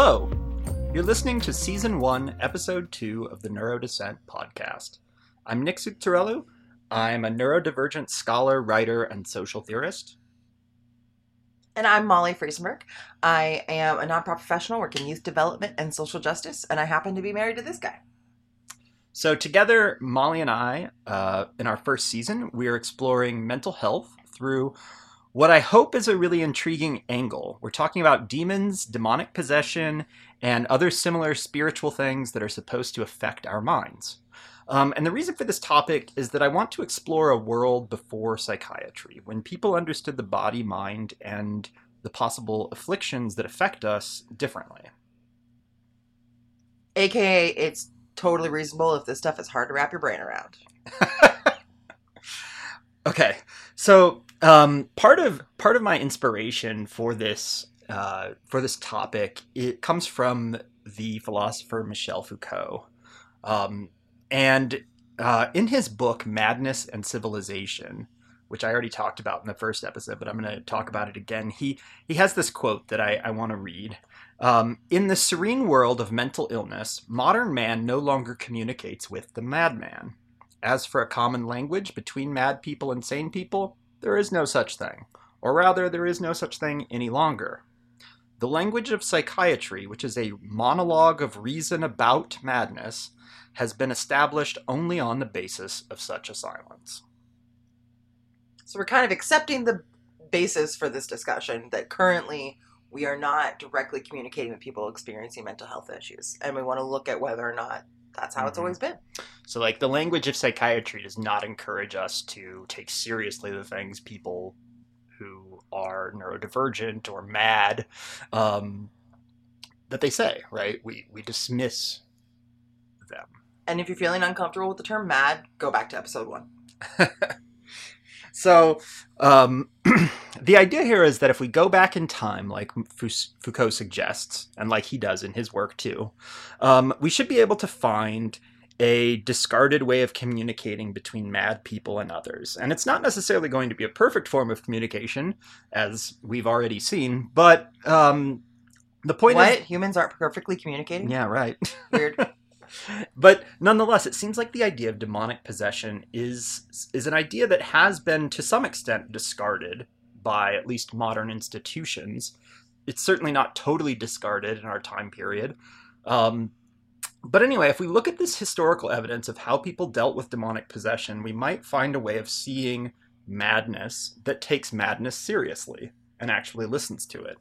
Hello! You're listening to Season 1, Episode 2 of the Neurodescent podcast. I'm Nic Zuccarello. I'm a neurodivergent scholar, writer, and social theorist. And I'm Molly Friesenberg. I am a nonprofit professional working youth development and social justice, and I happen to be married to this guy. So, together, Molly and I, uh, in our first season, we are exploring mental health through what I hope is a really intriguing angle. We're talking about demons, demonic possession, and other similar spiritual things that are supposed to affect our minds. Um, and the reason for this topic is that I want to explore a world before psychiatry, when people understood the body, mind, and the possible afflictions that affect us differently. AKA, it's totally reasonable if this stuff is hard to wrap your brain around. okay, so um, part of part of my inspiration for this uh, for this topic it comes from the philosopher Michel Foucault, um, and uh, in his book Madness and Civilization, which I already talked about in the first episode, but I'm going to talk about it again. He he has this quote that I, I want to read. Um, in the serene world of mental illness, modern man no longer communicates with the madman. As for a common language between mad people and sane people, there is no such thing, or rather, there is no such thing any longer. The language of psychiatry, which is a monologue of reason about madness, has been established only on the basis of such a silence. So we're kind of accepting the basis for this discussion that currently we are not directly communicating with people experiencing mental health issues. And we want to look at whether or not that's how mm-hmm. it's always been. So, like, the language of psychiatry does not encourage us to take seriously the things people who are neurodivergent or mad um, that they say, right? We, we dismiss them. And if you're feeling uncomfortable with the term mad, go back to episode one. so, um, the idea here is that if we go back in time, like Foucault suggests, and like he does in his work too, um, we should be able to find a discarded way of communicating between mad people and others. And it's not necessarily going to be a perfect form of communication, as we've already seen, but um, the point what? is. Humans aren't perfectly communicating? Yeah, right. Weird. But nonetheless, it seems like the idea of demonic possession is is an idea that has been to some extent discarded by at least modern institutions. It's certainly not totally discarded in our time period. Um, but anyway, if we look at this historical evidence of how people dealt with demonic possession, we might find a way of seeing madness that takes madness seriously and actually listens to it.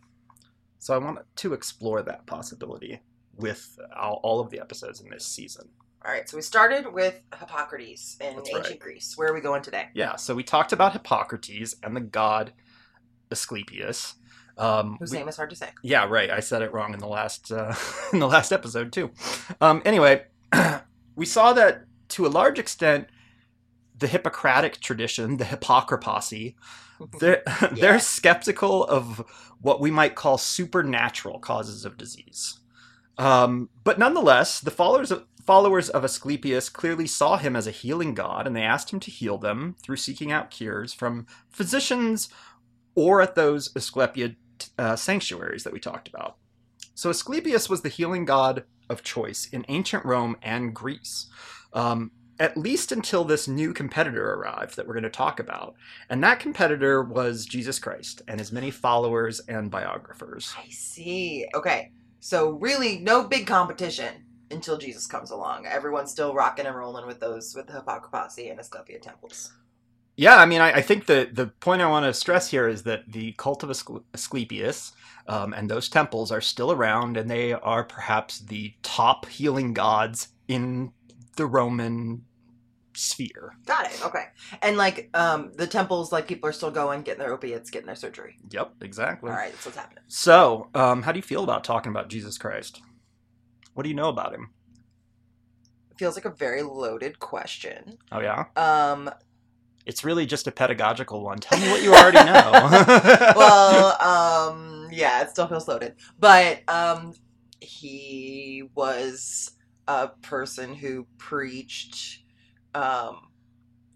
So I want to explore that possibility with all of the episodes in this season. All right, so we started with Hippocrates in That's ancient right. Greece. Where are we going today? Yeah, so we talked about Hippocrates and the god Asclepius. Um, Whose we, name is hard to say. Yeah, right. I said it wrong in the last uh, in the last episode too. Um, anyway, we saw that to a large extent, the Hippocratic tradition, the Hippocraposy, they're, yeah. they're skeptical of what we might call supernatural causes of disease. Um, but nonetheless, the followers of, followers of Asclepius clearly saw him as a healing god, and they asked him to heal them through seeking out cures from physicians or at those Asclepiad uh, sanctuaries that we talked about. So Asclepius was the healing god of choice in ancient Rome and Greece. Um, at least until this new competitor arrived that we're going to talk about. And that competitor was Jesus Christ and his many followers and biographers. I see. Okay. So really, no big competition until Jesus comes along. Everyone's still rocking and rolling with those with the Hippocracy and Asclepiad temples. Yeah, I mean, I, I, think the the point I want to stress here is that the cult of Asclepius um, and those temples are still around, and they are perhaps the top healing gods in the Roman sphere. Got it. Okay. And like um the temples, like people are still going, getting their opiates, getting their surgery. Yep, exactly. All right, that's what's happening. So, um, how do you feel about talking about Jesus Christ? What do you know about him? It feels like a very loaded question. Oh yeah. Um, it's really just a pedagogical one. Tell me what you already know. well, um, yeah, it still feels loaded, but um, he was a person who preached um,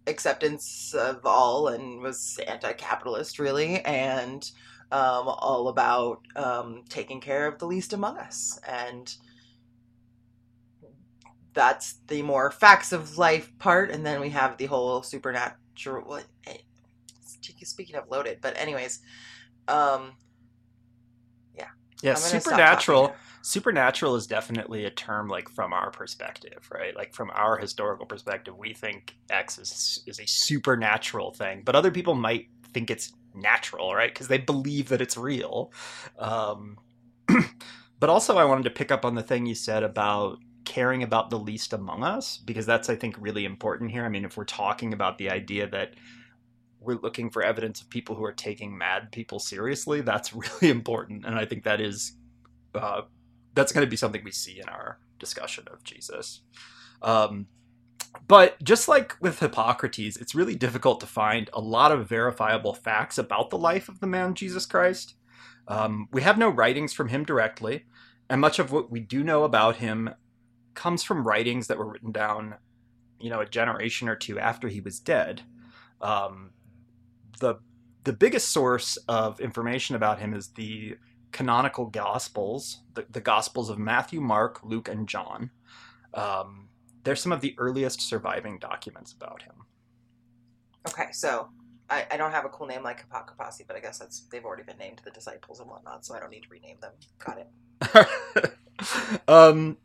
acceptance of all and was anti-capitalist really and um, all about um, taking care of the least among us. And that's the more facts of life part. And then we have the whole supernatural. Eh, Speaking of loaded, but anyways, um, Yeah, stop supernatural. Supernatural is definitely a term like from our perspective, right? Like from our historical perspective, we think X is is a supernatural thing, but other people might think it's natural, right? Because they believe that it's real. Um, but also, I wanted to pick up on the thing you said about caring about the least among us, because that's I think really important here. I mean, if we're talking about the idea that we're looking for evidence of people who are taking mad people seriously, that's really important, and I think that is uh, that's going to be something we see in our discussion of Jesus. Um, but just like with Hippocrates, it's really difficult to find a lot of verifiable facts about the life of the man Jesus Christ. Um, we have no writings from him directly, and much of what we do know about him comes from writings that were written down, you know, a generation or two after he was dead. Um, the the biggest source of information about him is the canonical gospels, the, the gospels of Matthew, Mark, Luke, and John. Um, they're some of the earliest surviving documents about him. Okay, so I, I don't have a cool name like Hippocrates, but I guess that's they've already been named the disciples and whatnot, so I don't need to rename them. Got it. um,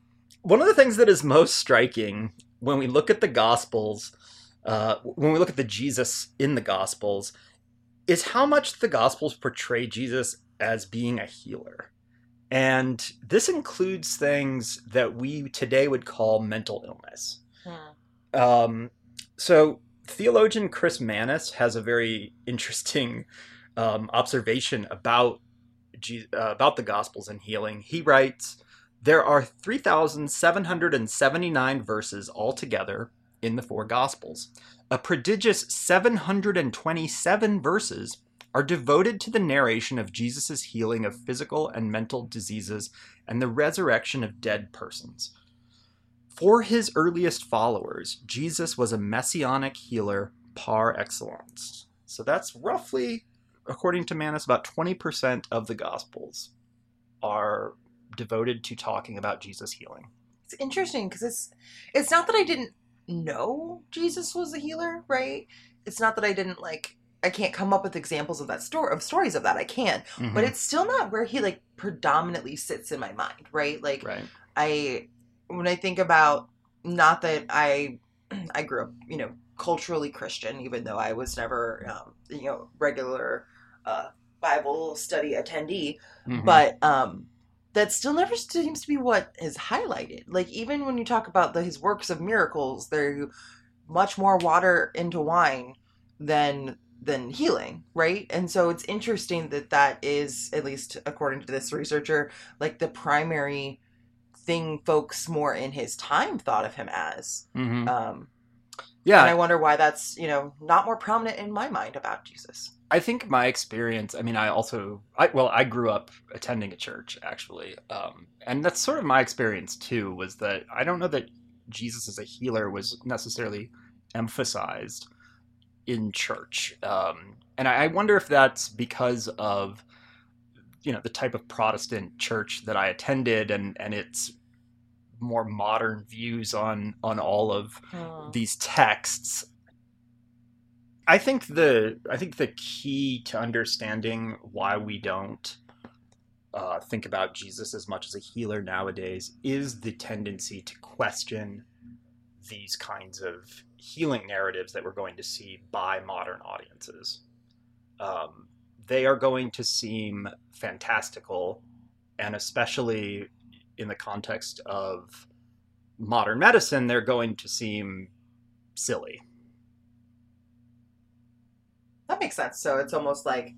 one of the things that is most striking when we look at the Gospels, uh, when we look at the Jesus in the Gospels, is how much the Gospels portray Jesus as being a healer. And this includes things that we today would call mental illness. Hmm. Um, so theologian Chris Manus has a very interesting um, observation about uh, about the Gospels and healing. He writes, "There are three thousand seven hundred and seventy-nine verses altogether in the four Gospels. A prodigious seven hundred and twenty-seven verses." Are devoted to the narration of Jesus' healing of physical and mental diseases and the resurrection of dead persons. For his earliest followers, Jesus was a messianic healer par excellence. So that's roughly, according to Manus, about 20% of the Gospels are devoted to talking about Jesus healing. It's interesting because it's it's not that I didn't know Jesus was a healer, right? It's not that I didn't like I can't come up with examples of that story of stories of that. I can, Mm-hmm. but it's still not where he like predominantly sits in my mind, right? Like right. I when I think about not that I I grew up, you know, culturally Christian, even though I was never um, you know, regular uh Bible study attendee, Mhm. but um that still never seems to be what is highlighted. Like even when you talk about the, his works of miracles, they're much more water into wine than than healing, right? And so it's interesting that that is at least according to this researcher like the primary thing folks more in his time thought of him as. Mhm. Um yeah, and I wonder why that's, you know, not more prominent in my mind about Jesus. I think my experience. I mean, I also, I well, I grew up attending a church actually, um, and that's sort of my experience too. Was that I don't know that Jesus as a healer was necessarily emphasized in church, um, and I, I wonder if that's because of you know the type of Protestant church that I attended, and and its more modern views on on all of these texts. I think the i think the key to understanding why we don't uh, think about jesus as much as a healer nowadays is the tendency to question these kinds of healing narratives that we're going to see by modern audiences um, they are going to seem fantastical and especially in the context of modern medicine they're going to seem silly That makes sense. So it's almost like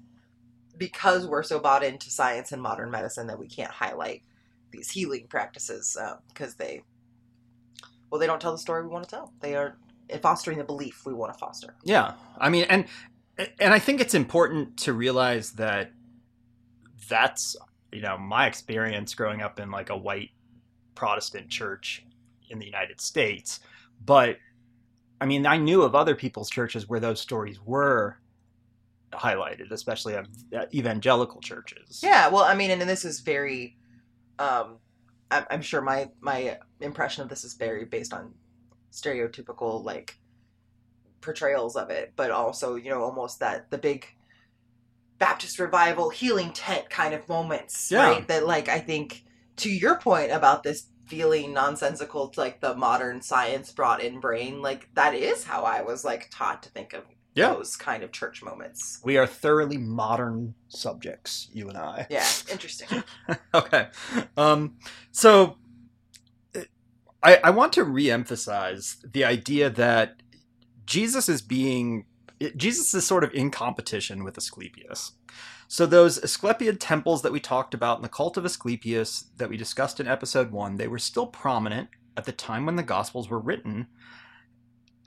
because we're so bought into science and modern medicine that we can't highlight these healing practices because they, well, they don't tell the story we want to tell. They are fostering the belief we want to foster. Yeah, I mean, and and I think it's important to realize that that's you know my experience growing up in like a white Protestant church in the United States, but I mean, I knew of other people's churches where those stories were highlighted, especially at evangelical churches. Yeah, well, I mean, and this is very, um, I'm, I'm sure my my impression of this is very based on stereotypical like portrayals of it, but also you know almost that the big Baptist revival healing tent kind of moments, Yeah. right? That like I think to your point about this feeling nonsensical to like the modern science brought in brain, like that is how I was like taught to think of Yeah. those kind of church moments. We are thoroughly modern subjects, you and I. Yeah, interesting. okay. Um, so I, I want to re-emphasize the idea that Jesus is being Jesus is sort of in competition with Asclepius. So those Asclepiad temples that we talked about in the cult of Asclepius that we discussed in episode one, they were still prominent at the time when the Gospels were written.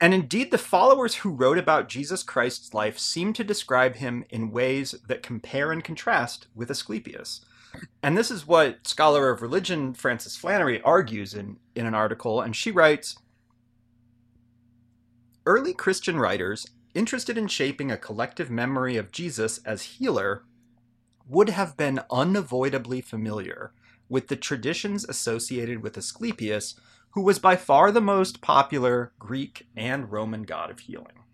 And indeed, the followers who wrote about Jesus Christ's life seem to describe him in ways that compare and contrast with Asclepius. And this is what scholar of religion Frances Flannery argues in, in an article, and she writes Early Christian writers, interested in shaping a collective memory of Jesus as healer, would have been unavoidably familiar with the traditions associated with Asclepius, who was by far the most popular Greek and Roman god of healing.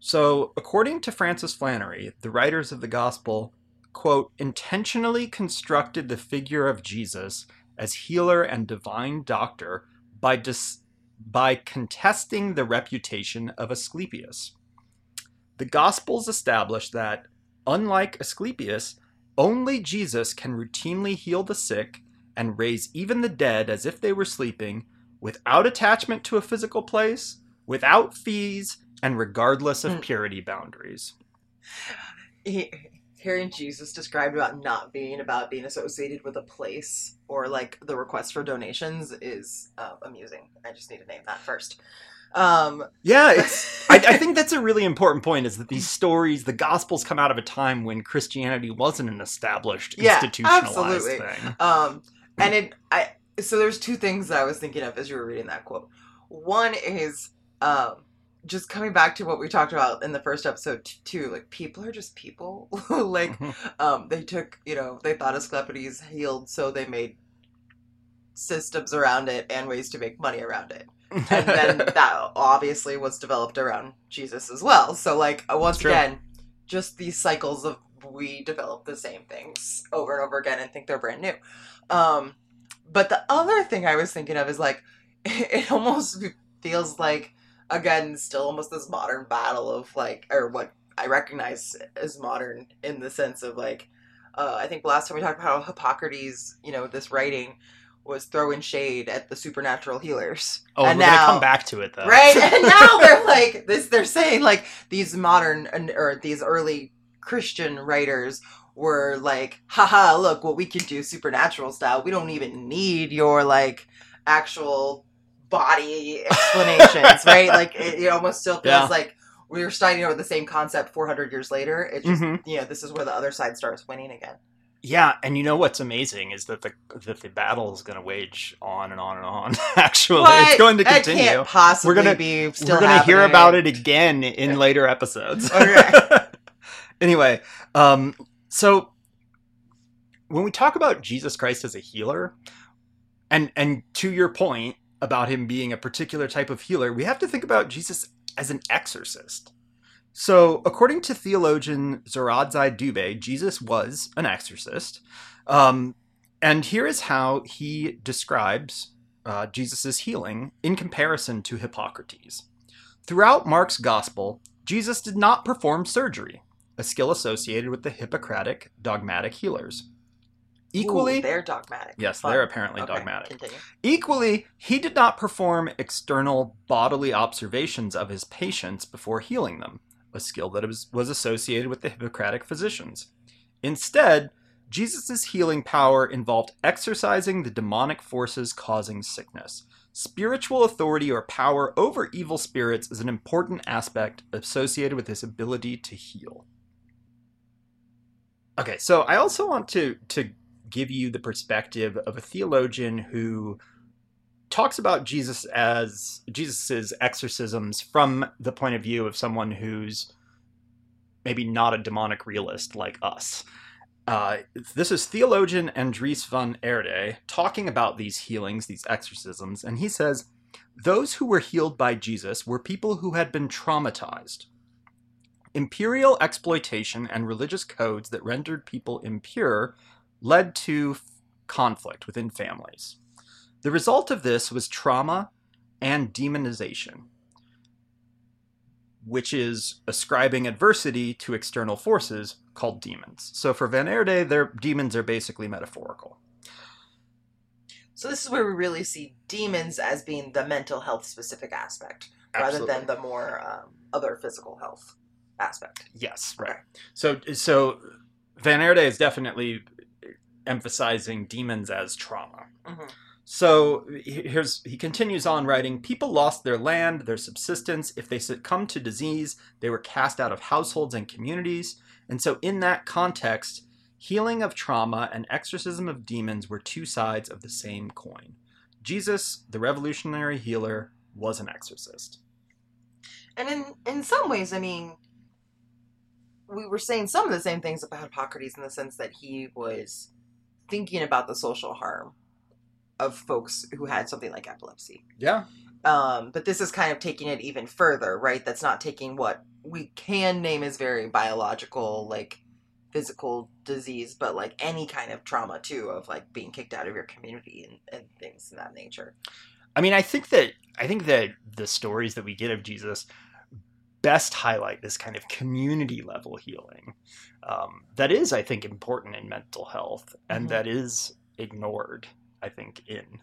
So, according to Frances Flannery, the writers of the Gospel, quote, intentionally constructed the figure of Jesus as healer and divine doctor by, dis- by contesting the reputation of Asclepius. The Gospels establish that, unlike Asclepius, only Jesus can routinely heal the sick and raise even the dead as if they were sleeping, without attachment to a physical place, without fees, and regardless of Hmm. purity boundaries. he, hearing Jesus described about not being about being associated with a place or like the request for donations is uh, amusing. I just need to name that first. Um, Yeah, it's. I, I think that's a really important point. Is that these stories, the Gospels, come out of a time when Christianity wasn't an established, Yeah, institutionalized absolutely. thing. um, and it, I so there's two things that I was thinking of as you were reading that quote. One is um, just coming back to what we talked about in the first episode t- too. Like people are just people. like um, they took you know they thought Asclepiades healed, so they made systems around it and ways to make money around it. and then that obviously was developed around Jesus as well. So like uh, once again, just these cycles of we develop the same things over and over again and think they're brand new. Um, but the other thing I was thinking of is like it almost feels like again still almost this modern battle of like or what I recognize as modern in the sense of like uh, I think last time we talked about how Hippocrates, you know, this writing was throwing shade at the supernatural healers. oh, and we're gonna now- come back to it though. Right? And now they're like this they're saying like these modern or these early Christian writers were like, haha, look what we can do supernatural style. We don't even need your like actual body explanations, right? Like it, it almost still feels Yeah. like we are starting over the same concept 400 years later. It just, Mhm. you know, this is where the other side starts winning again. Yeah, and you know what's amazing is that the that the battle is going to wage on and on and on. Actually, it's going to continue. can't possibly We're gonna- be still We're going to hear about it again in later episodes. Okay. anyway, um, so when we talk about Jesus Christ as a healer, and and to your point about him being a particular type of healer, we have to think about Jesus as an exorcist. So, according to theologian Zorodzai Dube, Jesus was an exorcist. Um, and here is how he describes uh, Jesus' healing in comparison to Hippocrates. Throughout Mark's gospel, Jesus did not perform surgery, a skill associated with the Hippocratic dogmatic healers. Equally, Ooh, they're dogmatic. yes, Fun. they're apparently Okay, dogmatic. Continue. Equally, he did not perform external bodily observations of his patients before healing them, a skill that was, was associated with the Hippocratic physicians. Instead, Jesus' healing power involved exorcising the demonic forces causing sickness. Spiritual authority or power over evil spirits is an important aspect associated with his ability to heal. Okay, so I also want to to give you the perspective of a theologian who talks about Jesus as Jesus's exorcisms from the point of view of someone who's maybe not a demonic realist like us. Uh, this is theologian Andries van Aarde talking about these healings, these exorcisms, and he says those who were healed by Jesus were people who had been traumatized. Imperial exploitation and religious codes that rendered people impure led to conflict within families. The result of this was trauma and demonization, which is ascribing adversity to external forces called demons. So for Van Aarde, their demons are basically metaphorical. So this is where we really see demons as being the mental health specific aspect, rather than the more um, other physical health aspect. Yes, right. So so Van Aarde is definitely emphasizing demons as trauma. Mhm. So here's he continues on writing people lost their land, their subsistence, if they succumbed to disease, they were cast out of households and communities. And so in that context, healing of trauma and exorcism of demons were two sides of the same coin. Jesus, the revolutionary healer, was an exorcist. And in in some ways, I mean, we were saying some of the same things about Hippocrates in the sense that he was thinking about the social harm of folks who had something like epilepsy. Yeah. Um, but this is kind of taking it even further, right? That's not taking what we can name as very biological, like physical disease, but like any kind of trauma too, of like being kicked out of your community and, and things in that nature. I mean, I think that I think that the stories that we get of Jesus best highlight this kind of community level healing um, that is, I think, important in mental health and Mhm. that is ignored, I think, in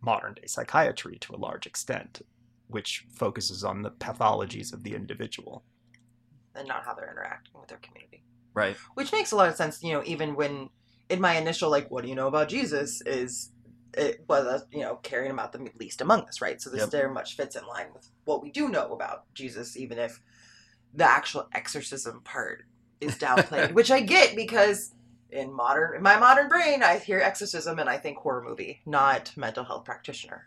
modern day psychiatry to a large extent, which focuses on the pathologies of the individual. and not how they're interacting with their community. Right. Which makes a lot of sense, you know, even when in my initial like, what do you know about Jesus is it was uh, you know caring about out the least among us, right? So this Yep. very much fits in line with what we do know about Jesus, even if the actual exorcism part is downplayed, which I get because in modern in my modern brain, I hear exorcism and I think horror movie, not mental health practitioner.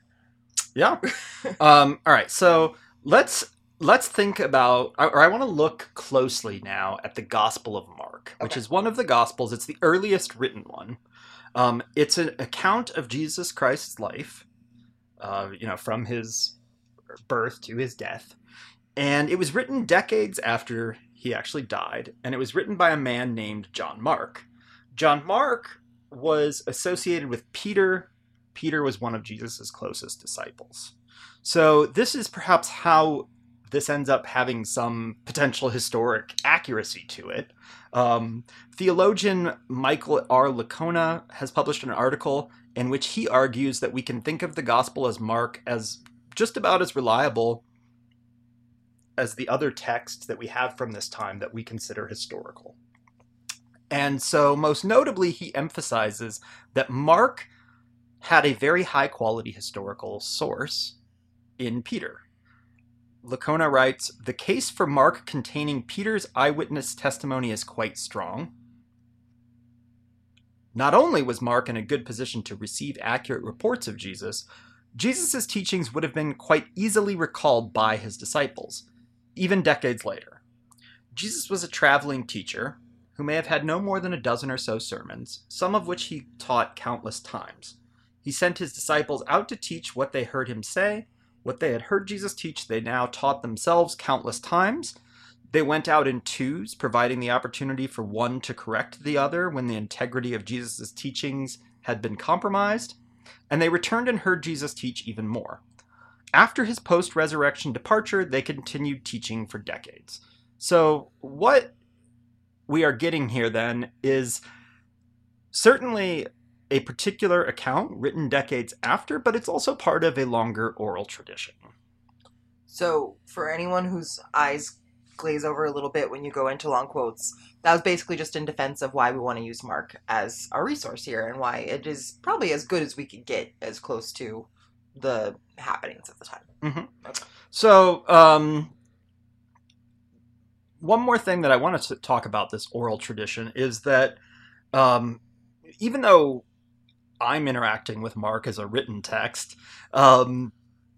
Yeah. um, all right. So let's let's think about, or I want to look closely now at the Gospel of Mark, which Okay. is one of the Gospels. It's the earliest written one. Um, it's an account of Jesus Christ's life, uh, you know, from his birth to his death, and it was written decades after he actually died, and it was written by a man named John Mark. John Mark was associated with Peter Peter was one of Jesus' closest disciples. So this is perhaps how this ends up having some potential historic accuracy to it. Um, theologian Michael R. Licona has published an article in which he argues that we can think of the gospel as Mark as just about as reliable as the other texts that we have from this time that we consider historical. And so, most notably, he emphasizes that Mark had a very high quality historical source in Peter. Licona writes The case for Mark containing Peter's eyewitness testimony is quite strong. Not only was Mark in a good position to receive accurate reports of Jesus, Jesus' teachings would have been quite easily recalled by his disciples, even decades later. Jesus was a traveling teacher who may have had no more than a dozen or so sermons, some of which he taught countless times. He sent his disciples out to teach what they heard him say. What they had heard Jesus teach, they now taught themselves countless times. They went out in twos, providing the opportunity for one to correct the other when the integrity of Jesus' teachings had been compromised. And they returned and heard Jesus teach even more. After his post resurrection departure, they continued teaching for decades. So, what we are getting here then is certainly a particular account written decades after, but it's also part of a longer oral tradition. So, for anyone whose eyes glaze over a little bit when you go into long quotes, that was basically just in defense of why we want to use Mark as our resource here and why it is probably as good as we could get as close to the happenings at the time. So, um, one more thing that I wanted to talk about this oral tradition is that um, even though I'm interacting with Mark as a written text, um,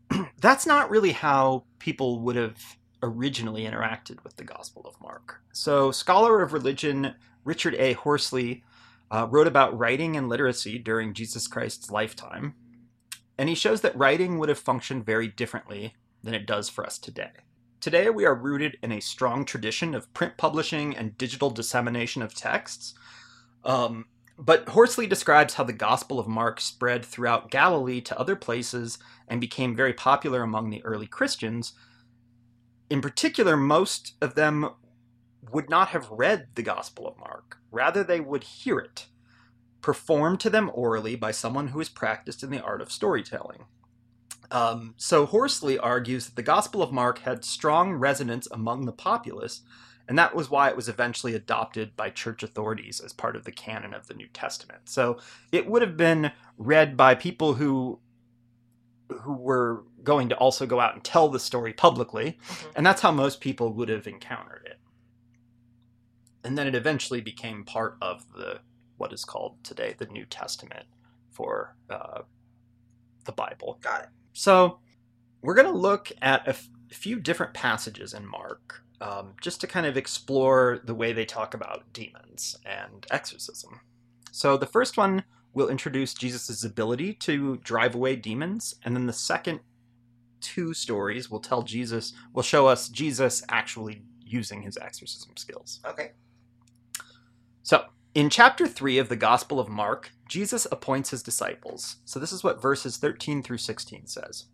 that's not really how people would have originally interacted with the Gospel of Mark. So, scholar of religion Richard A. Horsley uh, wrote about writing and literacy during Jesus Christ's lifetime, and he shows that writing would have functioned very differently than it does for us today. Today, we are rooted in a strong tradition of print publishing and digital dissemination of texts. Um, but Horsley describes how the Gospel of Mark spread throughout Galilee to other places and became very popular among the early Christians. In particular, most of them would not have read the Gospel of Mark. Rather, they would hear it, performed to them orally by someone who is practiced in the art of storytelling. Um, so Horsley argues that the Gospel of Mark had strong resonance among the populace, and that was why it was eventually adopted by church authorities as part of the canon of the New Testament. So it would have been read by people who who were going to also go out and tell the story publicly, Mhm. and that's how most people would have encountered it. And then it eventually became part of the what is called today the New Testament for uh, the Bible. Got it. So we're going to look at a f- few different passages in Mark um, just to kind of explore the way they talk about demons and exorcism. So the first one will introduce Jesus' ability to drive away demons, and then the second two stories will tell Jesus, will show us Jesus actually using his exorcism skills. Okay. So, in chapter 3 of the Gospel of Mark, Jesus appoints his disciples. So, this is what verses 13 through 16 says.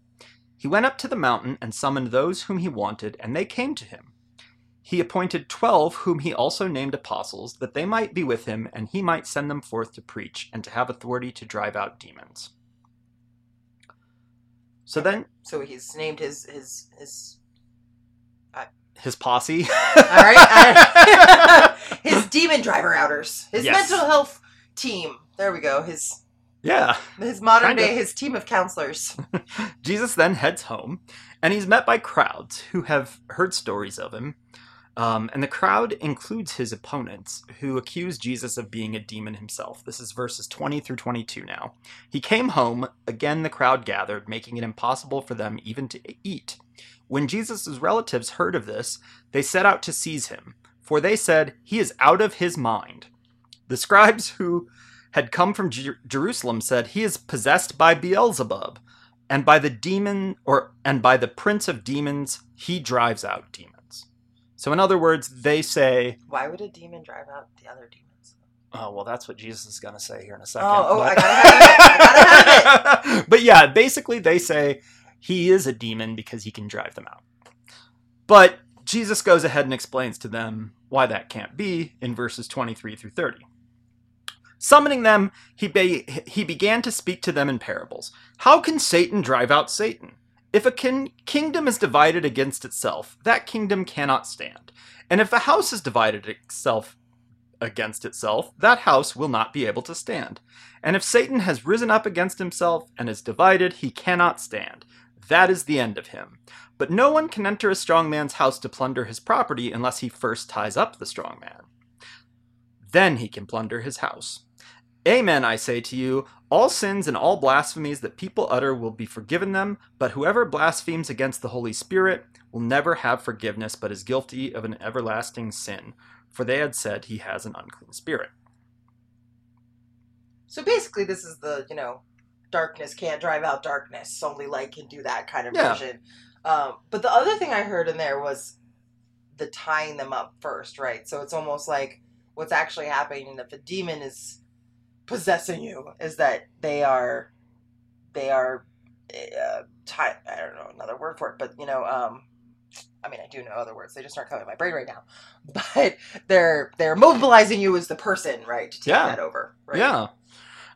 He went up to the mountain and summoned those whom he wanted, and they came to him. He appointed twelve, whom he also named apostles, that they might be with him, and he might send them forth to preach, and to have authority to drive out demons. So then, So he's named his his his uh, his posse. all right uh, his demon driver outers his Yes. mental health team. There we go. His yeah. his modern day his team of counselors. Jesus then heads home, and he's met by crowds who have heard stories of him. Um, and the crowd includes his opponents, who accuse Jesus of being a demon himself. This is verses 20 through 22 now. He came home, again the crowd gathered, making it impossible for them even to eat. When Jesus' relatives heard of this, they set out to seize him, for they said, He is out of his mind. The scribes who had come from Jer- Jerusalem said, He is possessed by Beelzebub and by the demon or and by the prince of demons he drives out demons so in other words they say Why would a demon drive out the other demons? oh well that's what jesus is going to say here in a oh, second Oh, oh, but- I gotta have it. I gotta have but yeah basically they say he is a demon because he can drive them out but jesus goes ahead and explains to them why that can't be in verses 23 through 30 Summoning them, he, be- he began to speak to them in parables. How can Satan drive out Satan? If a kin- kingdom is divided against itself, that kingdom cannot stand. And if a house is divided itself against itself, that house will not be able to stand. And if Satan has risen up against himself and is divided, he cannot stand. That is the end of him. But no one can enter a strong man's house to plunder his property unless he first ties up the strong man. Then he can plunder his house. Amen, I say to you, all sins and all blasphemies that people utter will be forgiven them, but whoever blasphemes against the Holy Spirit will never have forgiveness, but is guilty of an everlasting sin, for they had said he has an unclean spirit. So basically, this is the you know, darkness can't drive out darkness. Only light can do that kind of Yeah. version. Um, but the other thing I heard in there was the tying them up first, right? So it's almost like what's actually happening if a demon is possessing you is that they are they are uh, tie I don't know another word for it, but you know, um, I mean, I do know other words. They just aren't coming to my brain right now. But they're they're mobilizing you as the person, right, to take Yeah. that over, right? Yeah.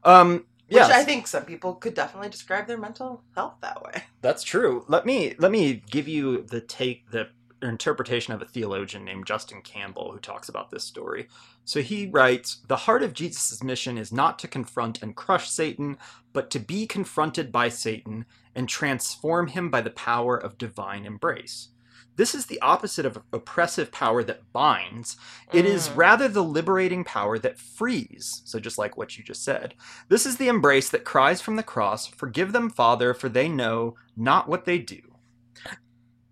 Um, Which yes, I think some people could definitely describe their mental health that way. that's true. Let me let me give you the take the interpretation of a theologian named Justin Campbell who talks about this story. So he writes, "The heart of Jesus' mission is not to confront and crush Satan, but to be confronted by Satan and transform him by the power of divine embrace." This is the opposite of oppressive power that binds. It is Mm. rather the liberating power that frees. So, just like what you just said. This is the embrace that cries from the cross, Forgive them, Father, for they know not what they do.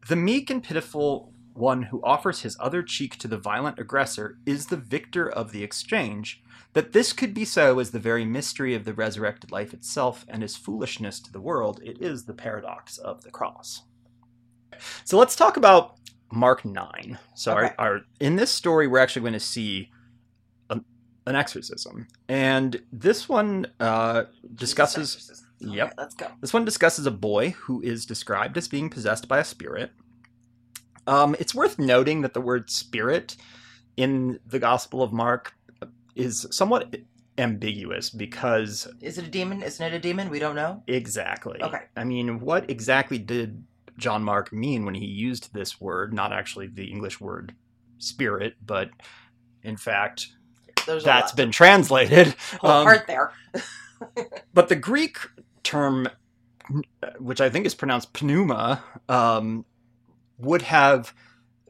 The meek and pitiful one who offers his other cheek to the violent aggressor is the victor of the exchange. That this could be so is the very mystery of the resurrected life itself and is foolishness to the world. It is the paradox of the cross. So let's talk about Mark 9. So Okay. our, our in this story we're actually going to see a, an exorcism. And this one uh, discusses. Yep. Okay, let's go. this one discusses a boy who is described as being possessed by a spirit. Um, it's worth noting that the word spirit in the Gospel of Mark is somewhat ambiguous because Is it a demon? Isn't it a demon? We don't know. exactly. Okay. I mean, what exactly did John Mark mean when he used this word? Not actually the English word spirit, but in fact, There's that's been translated. whole um, part there. But the Greek term, which I think is pronounced pneuma, um, would have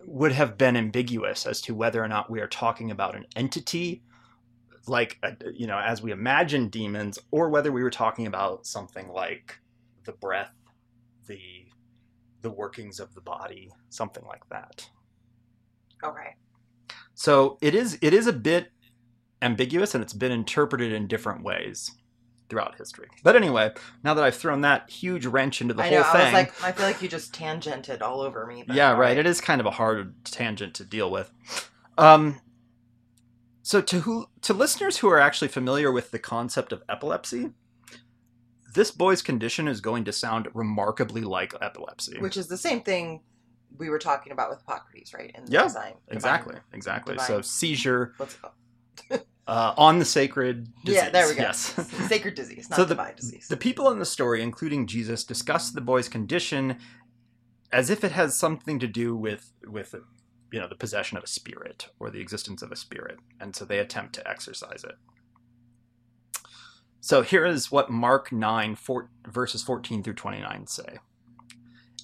would have been ambiguous as to whether or not we are talking about an entity, like uh, you know, as we imagine demons, or whether we were talking about something like the breath, the the workings of the body, something like that. Okay. So it is it is a bit ambiguous, and it's been interpreted in different ways throughout history. But anyway, now that I've thrown that huge wrench into the I whole know. thing, I was like, I feel like you just tangented all over me. But yeah, right. It is kind of a hard tangent to deal with. Um, so to who to listeners who are actually familiar with the concept of epilepsy, this boy's condition is going to sound remarkably like epilepsy. Which is the same thing we were talking about with Hippocrates, right? In the Yeah, design. divine- exactly, exactly. So seizure What's it called? Uh, on the sacred disease. Yeah, there we go. Yes. Sacred disease, not So the- divine disease. The people in the story, including Jesus, discuss the boy's condition as if it has something to do with with you know the possession of a spirit or the existence of a spirit, and so they attempt to exorcise it. So here is what Mark 9, four, verses 14 through 29 say.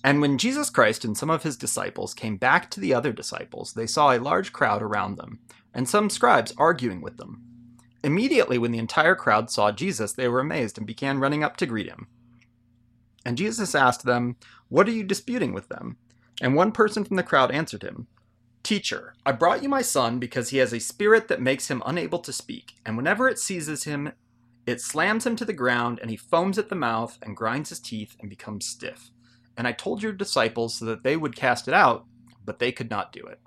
And when Jesus Christ and some of his disciples came back to the other disciples, they saw a large crowd around them, and some scribes arguing with them. Immediately, when the entire crowd saw Jesus, they were amazed and began running up to greet him. And Jesus asked them, What are you disputing with them? And one person from the crowd answered him, Teacher, I brought you my son because he has a spirit that makes him unable to speak, and whenever it seizes him, it slams him to the ground, and he foams at the mouth and grinds his teeth and becomes stiff. And I told your disciples so that they would cast it out, but they could not do it.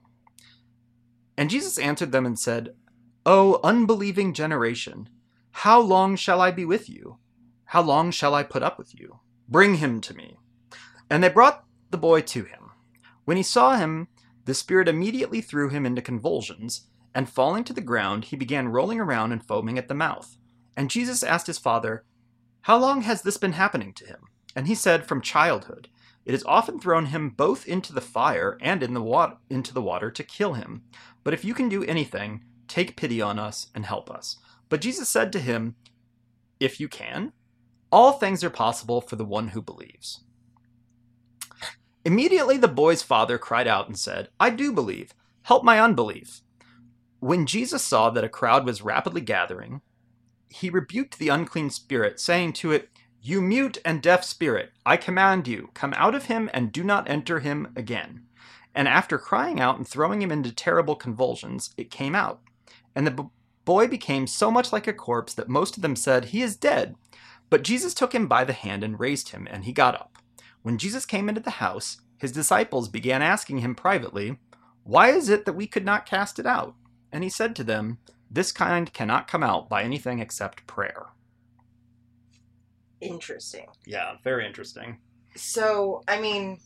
And Jesus answered them and said, O unbelieving generation, how long shall I be with you? How long shall I put up with you? Bring him to me. And they brought the boy to him. When he saw him, the spirit immediately threw him into convulsions, and falling to the ground, he began rolling around and foaming at the mouth. And Jesus asked his father, How long has this been happening to him? And he said, From childhood. It has often thrown him both into the fire and in the water, into the water to kill him. But if you can do anything, take pity on us and help us. But Jesus said to him, If you can, all things are possible for the one who believes. Immediately the boy's father cried out and said, I do believe. Help my unbelief. When Jesus saw that a crowd was rapidly gathering, he rebuked the unclean spirit, saying to it, You mute and deaf spirit, I command you, come out of him and do not enter him again. And after crying out and throwing him into terrible convulsions, it came out. And the b- boy became so much like a corpse that most of them said, He is dead. But Jesus took him by the hand and raised him, and he got up. When Jesus came into the house, his disciples began asking him privately, Why is it that we could not cast it out? And he said to them, This kind cannot come out by anything except prayer. Interesting. Yeah, very interesting. So, I mean,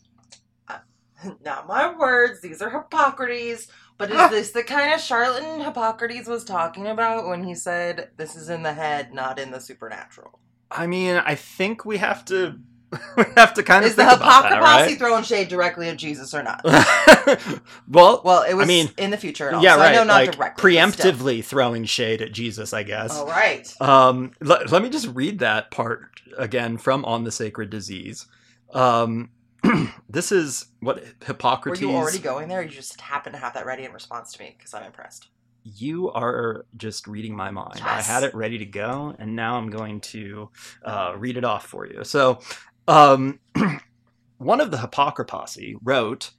uh, not my words, these are Hippocrates, but is this the kind of charlatan Hippocrates was talking about when he said this is in the head, not in the supernatural? I mean, I think we have to we have to kind of Is the about Hippocrates throwing shade directly at Jesus or not? well, Well, it was I mean, in the future. All, yeah, so right. I know not like directly. preemptively throwing shade at Jesus, I guess. All right. Um, let, let me just read that part again from On the Sacred Disease. Um, this is what Hippocrates. Were you already going there? You just happen to have that ready in response to me because I'm impressed. You are just reading my mind. I had it ready to go, and now I'm going to uh, read it off for you. So, um, one of the Hippocraposse wrote,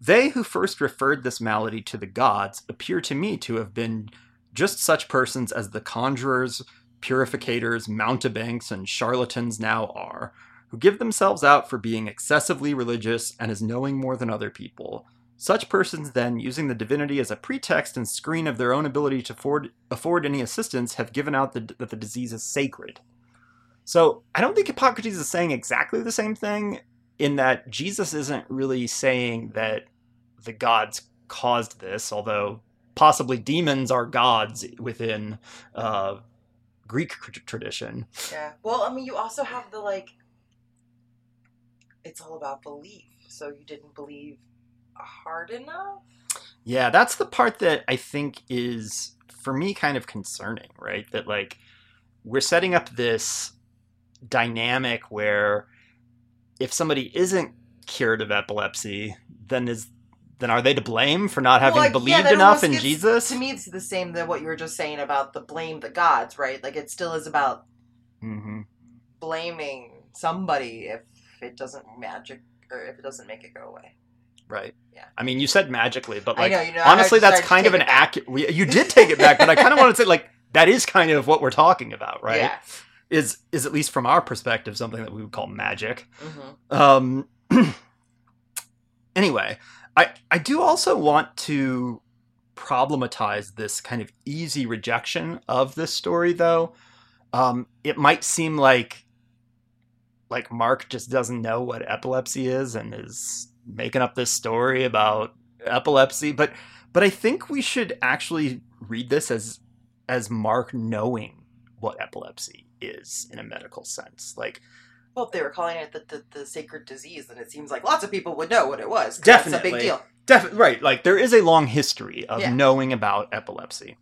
They who first referred this malady to the gods appear to me to have been just such persons as the conjurers, purificators, mountebanks, and charlatans now are, who give themselves out for being excessively religious and as knowing more than other people. Such persons, then, using the divinity as a pretext and screen of their own ability to afford, afford any assistance, have given out the, that the disease is sacred. So I don't think Hippocrates is saying exactly the same thing, in that Jesus isn't really saying that the gods caused this, although possibly demons are gods within uh, Greek tradition. Yeah. Well, I mean, you also have the like. It's all about belief. So you didn't believe hard enough. Yeah, that's the part that I think is for me kind of concerning, right? That like we're setting up this dynamic where if somebody isn't cured of epilepsy, then is then are they to blame for not having Well, like, believed yeah, enough in gets- Jesus? To me, it's the same that what you were just saying about the blame the gods, right? Like it still is about hmm blaming somebody if it doesn't magic or if it doesn't make it go away. Right. Yeah. I mean, you said magically, but like know, you know. Honestly, that's kind of an accurate. You did take it back, but I kind of want to say like that is kind of what we're talking about, right? Yeah. Is is at least from our perspective something that we would call magic. hmm Um, anyway, I I do also want to problematize this kind of easy rejection of this story, though. Um, it might seem like like Mark just doesn't know what epilepsy is and is making up this story about epilepsy, but but I think we should actually read this as as Mark knowing what epilepsy is in a medical sense. Like Well, if they were calling it the, the, the sacred disease, then it seems like lots of people would know what it was. 'cause That's a Definitely. big deal. Definitely right. Like there is a long history of Yeah. knowing about epilepsy.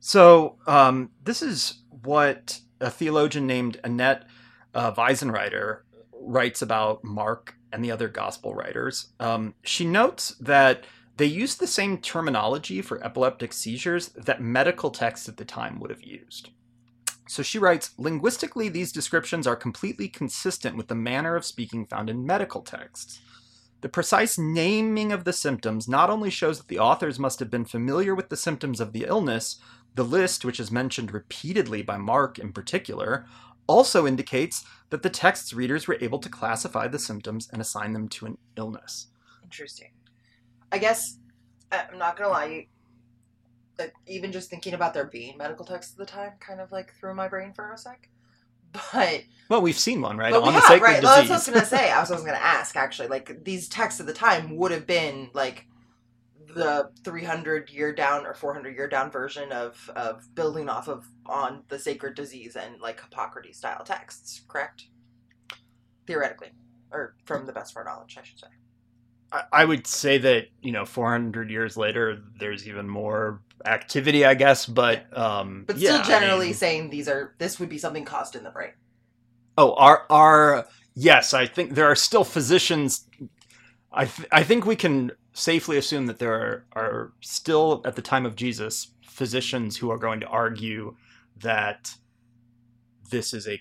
So um, this is what a theologian named Annette uh, Weissenrieder writes about Mark and the other gospel writers. Um, she notes that they used the same terminology for epileptic seizures that medical texts at the time would have used. So she writes Linguistically, these descriptions are completely consistent with the manner of speaking found in medical texts. The precise naming of the symptoms not only shows that the authors must have been familiar with the symptoms of the illness, the list, which is mentioned repeatedly by Mark in particular, also indicates that the text's readers were able to classify the symptoms and assign them to an illness. Interesting. I guess I- I'm not gonna lie. Uh, even just thinking about there being medical texts at the time, kind of like threw my brain for a sec. But Well, we've seen one, right? On the sacred right? Well, that's what I was disease. gonna say. I was, I was gonna ask actually. Like these texts at the time would have been like the 300 year down or 400 year down version of of building off of on the sacred disease and like Hippocrates style texts, correct? Theoretically, or from the best of our knowledge, I should say. I- I would say that, you know, 400 years later, there's even more activity, I guess, but. Um, But yeah, still, I generally mean- saying these are this would be something caused in the brain. Oh, are are yes, I think there are still physicians. I th- I think we can safely assume that there are, are still at the time of Jesus physicians who are going to argue that this is a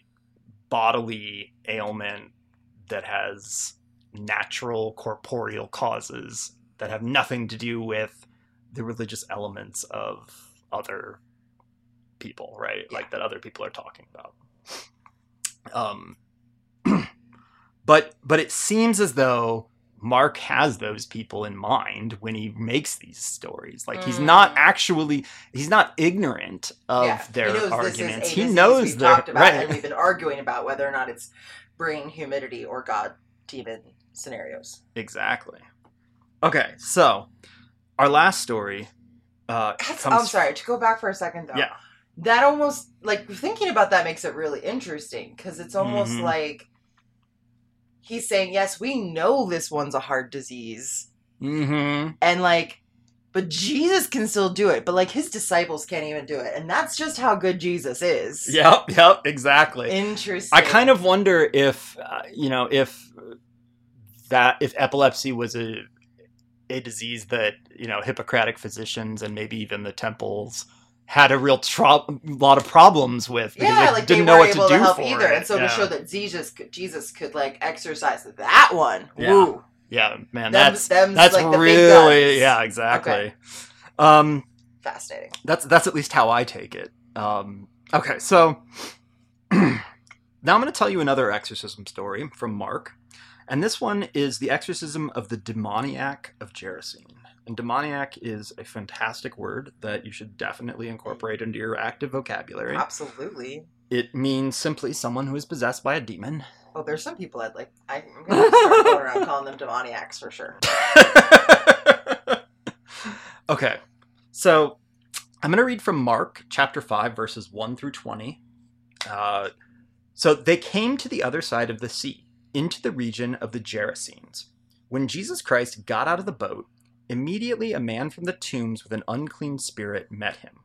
bodily ailment that has natural corporeal causes that have nothing to do with the religious elements of other people, right? Like that other people are talking about. Um, but but it seems as though Mark has those people in mind when he makes these stories. Like he's not Mm. actually he's not ignorant of yeah, their he arguments. Is he knows we've talked about, right. and we've been arguing about whether or not it's brain humidity or god demon scenarios. Exactly. Okay, so our last story uh. I'm sorry to go back for a second though. Yeah. that almost like thinking about that makes it really interesting because it's almost Mhm. like he's saying, "Yes, we know this one's a heart disease." Mm-hmm. and like but jesus can still do it but like his disciples can't even do it and that's just how good jesus is Yep. Yep. Exactly. interesting I kind of wonder if uh, you know if that if epilepsy was a a disease that you know Hippocratic physicians and maybe even the temples had a real tro- lot of problems with because yeah, they like didn't they know what to do to help for either. it. And so yeah. to show that Jesus could, Jesus could like exorcise that one. Yeah. Woo. yeah, man, Them's- that's them's, that's like, really yeah, exactly. Um, Fascinating. that's that's at least how I take it. Um, okay, so now I'm going to tell you another exorcism story from Mark, and this one is the exorcism of the demoniac of Gerasene. And demoniac is a fantastic word that you should definitely incorporate into your active vocabulary. Absolutely. It means simply someone who is possessed by a demon. Well, there's some people I'd like. I'm gonna start going around calling them demoniacs for sure. okay, so I'm going to read from Mark chapter 5, verses 1 through 20. Uh, so they came to the other side of the sea, into the region of the Gerasenes. When Jesus Christ got out of the boat, immediately a man from the tombs with an unclean spirit met him.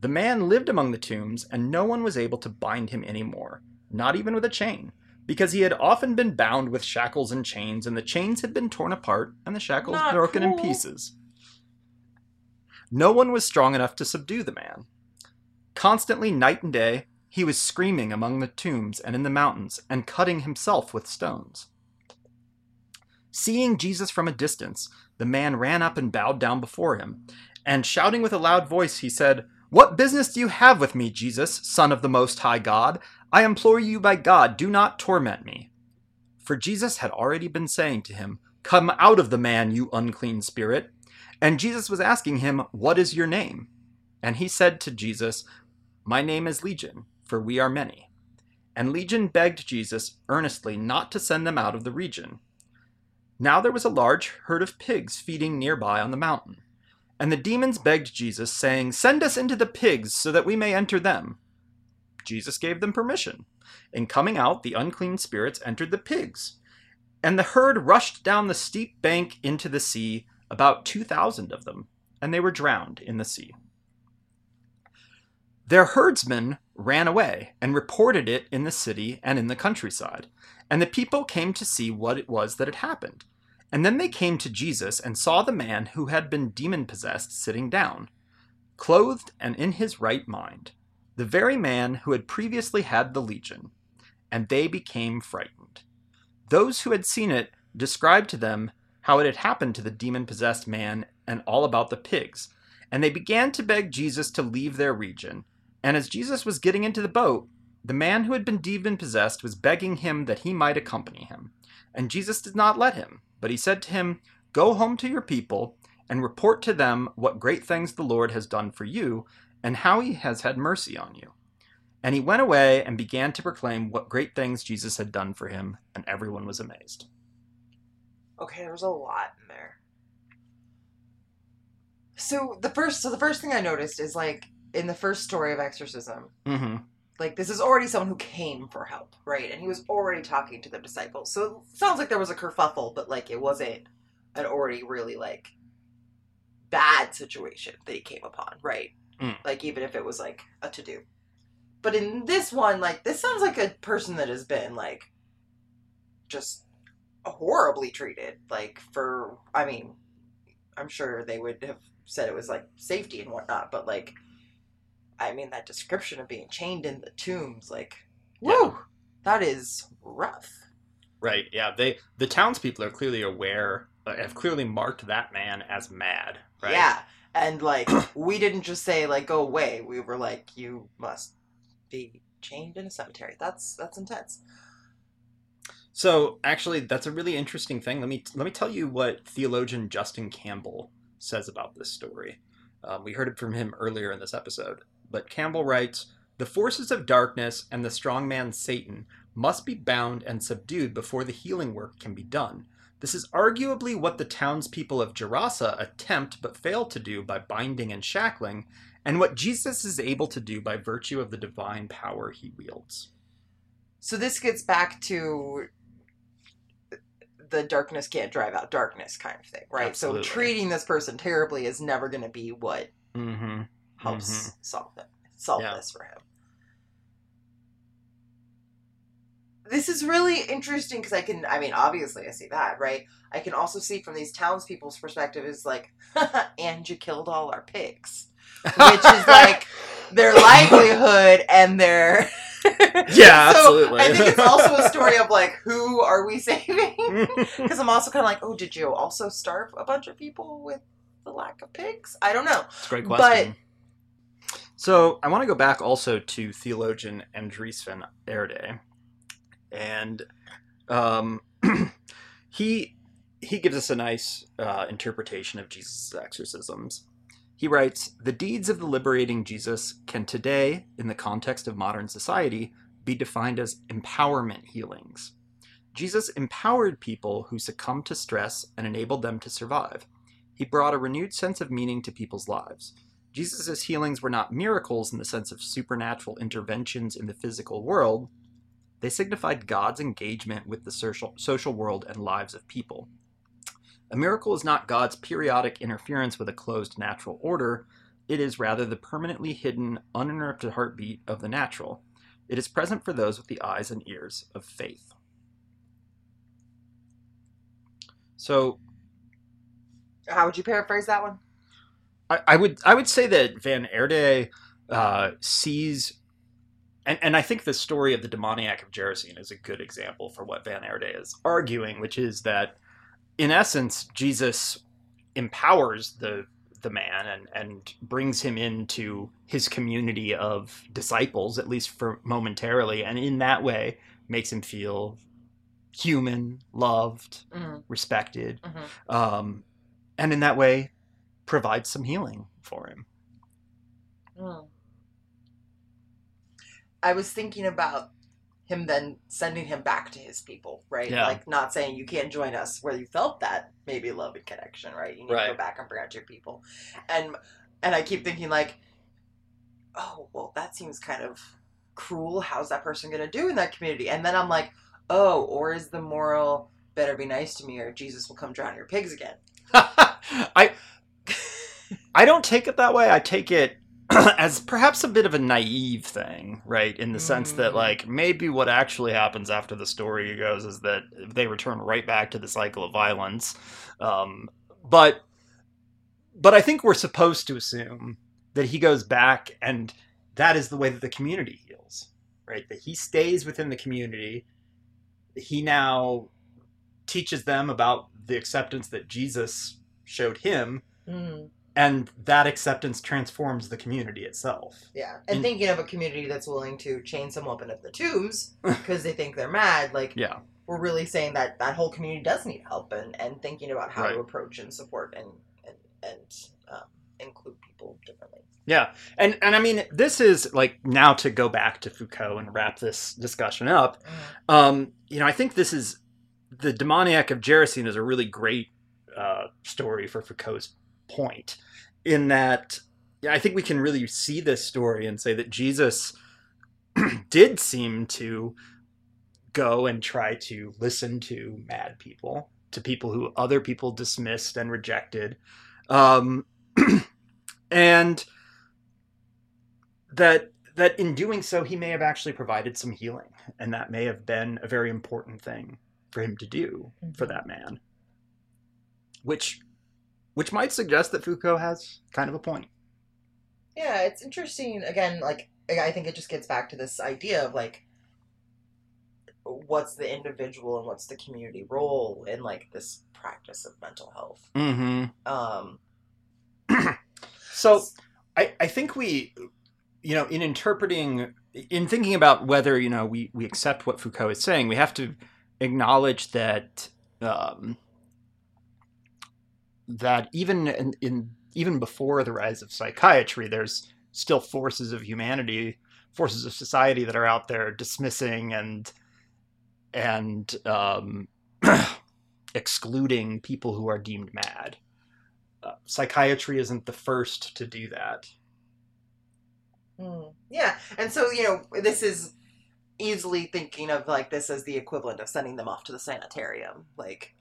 The man lived among the tombs, and no one was able to bind him any more, not even with a chain, because he had often been bound with shackles and chains, and the chains had been torn apart and the shackles Not broken in pieces. No one was strong enough to subdue the man. Constantly, night and day, he was screaming among the tombs and in the mountains, and cutting himself with stones. Seeing Jesus from a distance, the man ran up and bowed down before him, and shouting with a loud voice, he said, What business do you have with me, Jesus, Son of the Most High God? I implore you by God, do not torment me. For Jesus had already been saying to him, Come out of the man, you unclean spirit. And Jesus was asking him, What is your name? And he said to Jesus, My name is Legion, for we are many. And Legion begged Jesus earnestly not to send them out of the region. Now there was a large herd of pigs feeding nearby on the mountain. And the demons begged Jesus, saying, Send us into the pigs so that we may enter them. Jesus gave them permission. In coming out, the unclean spirits entered the pigs. And the herd rushed down the steep bank into the sea, about 2,000 of them, and they were drowned in the sea. Their herdsmen ran away and reported it in the city and in the countryside. And the people came to see what it was that had happened. And then they came to Jesus and saw the man who had been demon possessed sitting down, clothed and in his right mind, the very man who had previously had the legion. And they became frightened. Those who had seen it described to them how it had happened to the demon possessed man and all about the pigs. And they began to beg Jesus to leave their region. And as Jesus was getting into the boat, the man who had been demon possessed was begging him that he might accompany him. And Jesus did not let him, but he said to him, Go home to your people and report to them what great things the Lord has done for you and how he has had mercy on you. And he went away and began to proclaim what great things Jesus had done for him, and everyone was amazed. Okay, there's a lot in there. So the first, so the first thing I noticed is like in the first story of exorcism, Mm-hmm. like this is already someone who came for help, right? And he was already talking to the disciples. So it sounds like there was a kerfuffle, but like it wasn't an already really like bad situation that he came upon, right? Mm. Like even if it was like a to do. But in this one, like this sounds like a person that has been like just horribly treated. Like for I mean, I'm sure they would have said it was like safety and whatnot, but like I mean that description of being chained in the tombs, like Yeah. woo, that is rough. Right. Yeah. They the townspeople are clearly aware, uh, have clearly marked that man as mad. Right. Yeah. And like we didn't just say like go away. We were like you must be chained in a cemetery. That's that's intense. So actually, that's a really interesting thing. Let me let me tell you what theologian Justin Campbell says about this story. Um, we heard it from him earlier in this episode, but Campbell writes: "The forces of darkness and the strong man Satan must be bound and subdued before the healing work can be done. This is arguably what the townspeople of Gerasa attempt but fail to do by binding and shackling, and what Jesus is able to do by virtue of the divine power he wields." So this gets back to the darkness can't drive out darkness kind of thing, right? Absolutely. So treating this person terribly is never going to be what Mm-hmm. Helps mm-hmm. solve it, solve Yeah. this for him. This is really interesting because I can, I mean, obviously I see that, right? I can also see from these townspeople's perspective is like, and you killed all our pigs. which is like their livelihood and their Yeah, So, absolutely. I think it's also a story of like who are we saving? Because I'm also kind of like, oh, did you also starve a bunch of people with the lack of pigs? I don't know. It's a great But- question. So I want to go back also to theologian Andries van Aarde, and um, he he gives us a nice uh, interpretation of Jesus' exorcisms. He writes, "The deeds of the liberating Jesus can today, in the context of modern society, be defined as empowerment healings." Jesus empowered people who succumbed to stress and enabled them to survive. He brought a renewed sense of meaning to people's lives. Jesus' healings were not miracles in the sense of supernatural interventions in the physical world. They signified God's engagement with the social, social world and lives of people. A miracle is not God's periodic interference with a closed natural order, it is rather the permanently hidden, uninterrupted heartbeat of the natural. It is present for those with the eyes and ears of faith. So, How would you paraphrase that one? I, I would I would say that Van Aarde uh, sees, and, and I think the story of the demoniac of Gerasene is a good example for what Van Aarde is arguing, which is that in essence Jesus empowers the the man and and brings him into his community of disciples at least for momentarily, and in that way makes him feel human, loved, Mm-hmm. respected, Mm-hmm. um, and in that way provides some healing for him. Mm. I was thinking about him then sending him back to his people, right? Yeah. Like not saying you can't join us where you felt that maybe love and connection, right? You need to go back and bring out your people. And and I keep thinking like, oh, well, that seems kind of cruel. How's that person gonna do in that community? And then I'm like, oh, or is the moral better be nice to me or Jesus will come drown your pigs again? I I don't take it that way. I take it as perhaps a bit of a naive thing, right? In the sense that Mm. like maybe what actually happens after the story goes is that they return right back to the cycle of violence. Um, but but I think we're supposed to assume that he goes back and that is the way that the community heals, right? That he stays within the community. He now teaches them about the acceptance that Jesus showed him, Mm. And that acceptance transforms the community itself. Yeah, and In- thinking of a community that's willing to chain someone up into the tombs because they think they're mad, like Yeah. we're really saying that that whole community does need help, and, and thinking about how Right. to approach and support and and, and um, include people differently. Yeah. And and I mean this is like now to go back to Foucault and wrap this discussion up. Um, you know, I think this is the demoniac of Gerasene is a really great uh, story for Foucault's point in that yeah, I think we can really see this story and say that Jesus did seem to go and try to listen to mad people, to people who other people dismissed and rejected. Um, and that that in doing so he may have actually provided some healing and that may have been a very important thing for him to do for that man which which might suggest that Foucault has kind of a point Yeah, it's interesting. Again, like I think it just gets back to this idea of like what's the individual and what's the community role in like this practice of mental health. mm-hmm. Um, so I, I think we you know in interpreting in thinking about whether you know we, we accept what Foucault is saying we have to acknowledge that um, that even in, in even before the rise of psychiatry there's still forces of humanity forces of society that are out there dismissing and and um, excluding people who are deemed mad uh, psychiatry isn't the first to do that Mm. Yeah, and so you know, this is easily thinking of like this as the equivalent of sending them off to the sanitarium, like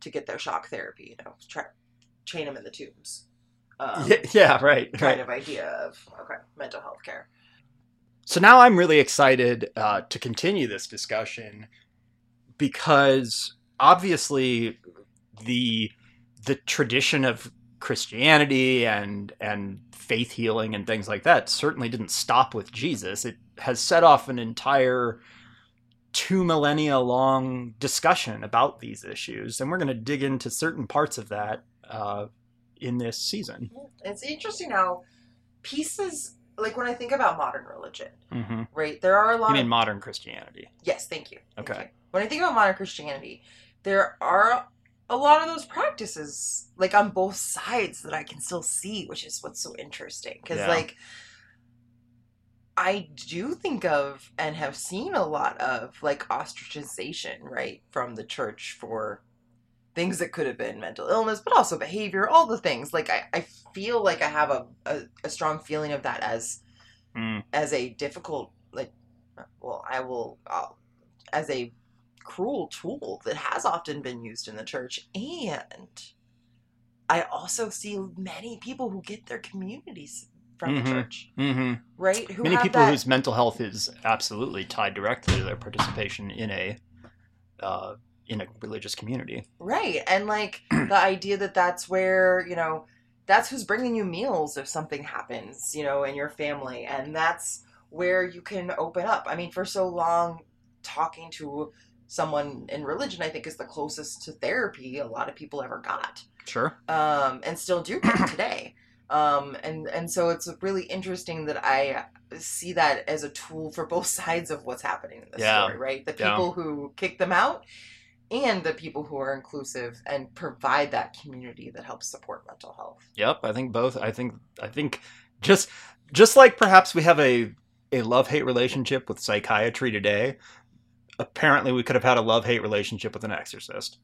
to get their shock therapy. You know, try chain them in the tubes. Um, yeah, yeah right kind right of idea of okay, mental health care. So now I'm really excited uh, to continue this discussion because obviously the the tradition of Christianity and and faith healing and things like that certainly didn't stop with Jesus. It has set off an entire two millennia long discussion about these issues, and we're going to dig into certain parts of that uh, in this season. It's interesting how pieces like when I think about modern religion, hmm right? There are a lot You mean of modern Christianity? yes, thank you. Thank Okay. you. When I think about modern Christianity, there are a lot of those practices like on both sides that I can still see, which is what's so interesting because Yeah. like I do think of and have seen a lot of like ostracization, right, from the church for things that could have been mental illness, but also behavior, all the things. Like I, I feel like I have a, a, a strong feeling of that as Mm. as a difficult like well i will I'll, as a cruel tool that has often been used in the church and i also see many people who get their communities from Mhm. the church hmm right who Many people that, whose mental health is absolutely tied directly to their participation in a uh, in a religious community. right and like the idea that that's where you know that's who's bringing you meals if something happens you know in your family and that's where you can open up i mean for so long talking to someone in religion i think is the closest to therapy a lot of people ever got Sure. um, and still do today um, and and so it's really interesting that i see that as a tool for both sides of what's happening in this Yeah. story right the Yeah. people who kick them out and the people who are inclusive and provide that community that helps support mental health Yep. I think both. I think. I think just just like perhaps we have a a love hate relationship with psychiatry today. Apparently, we could have had a love hate relationship with an exorcist.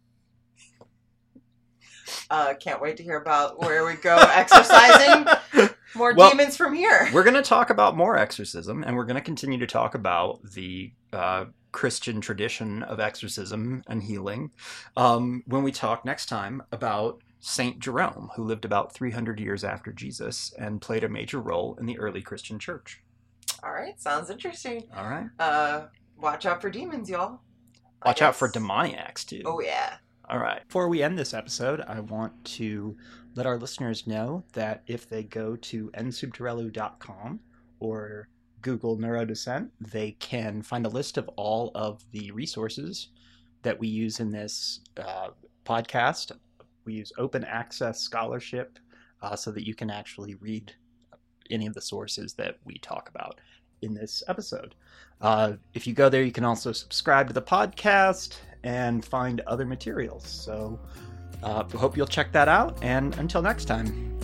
uh, can't wait to hear about where we go exorcising more Well, demons from here We're going to talk about more exorcism, and we're going to continue to talk about the uh, Christian tradition of exorcism and healing um, when we talk next time about Saint Jerome, who lived about 300 years after Jesus and played a major role in the early Christian church. all right sounds interesting All right. uh, watch out for demons y'all Watch out for demoniacs, too. oh yeah All right. Before we end this episode, I want to let our listeners know that if they go to nsubterelu.com or Google Neurodescent, they can find a list of all of the resources that we use in this uh, podcast. We use open access scholarship uh, so that you can actually read any of the sources that we talk about in this episode. Uh, if you go there, you can also subscribe to the podcast and find other materials. So, uh, hope you'll check that out. And until next time.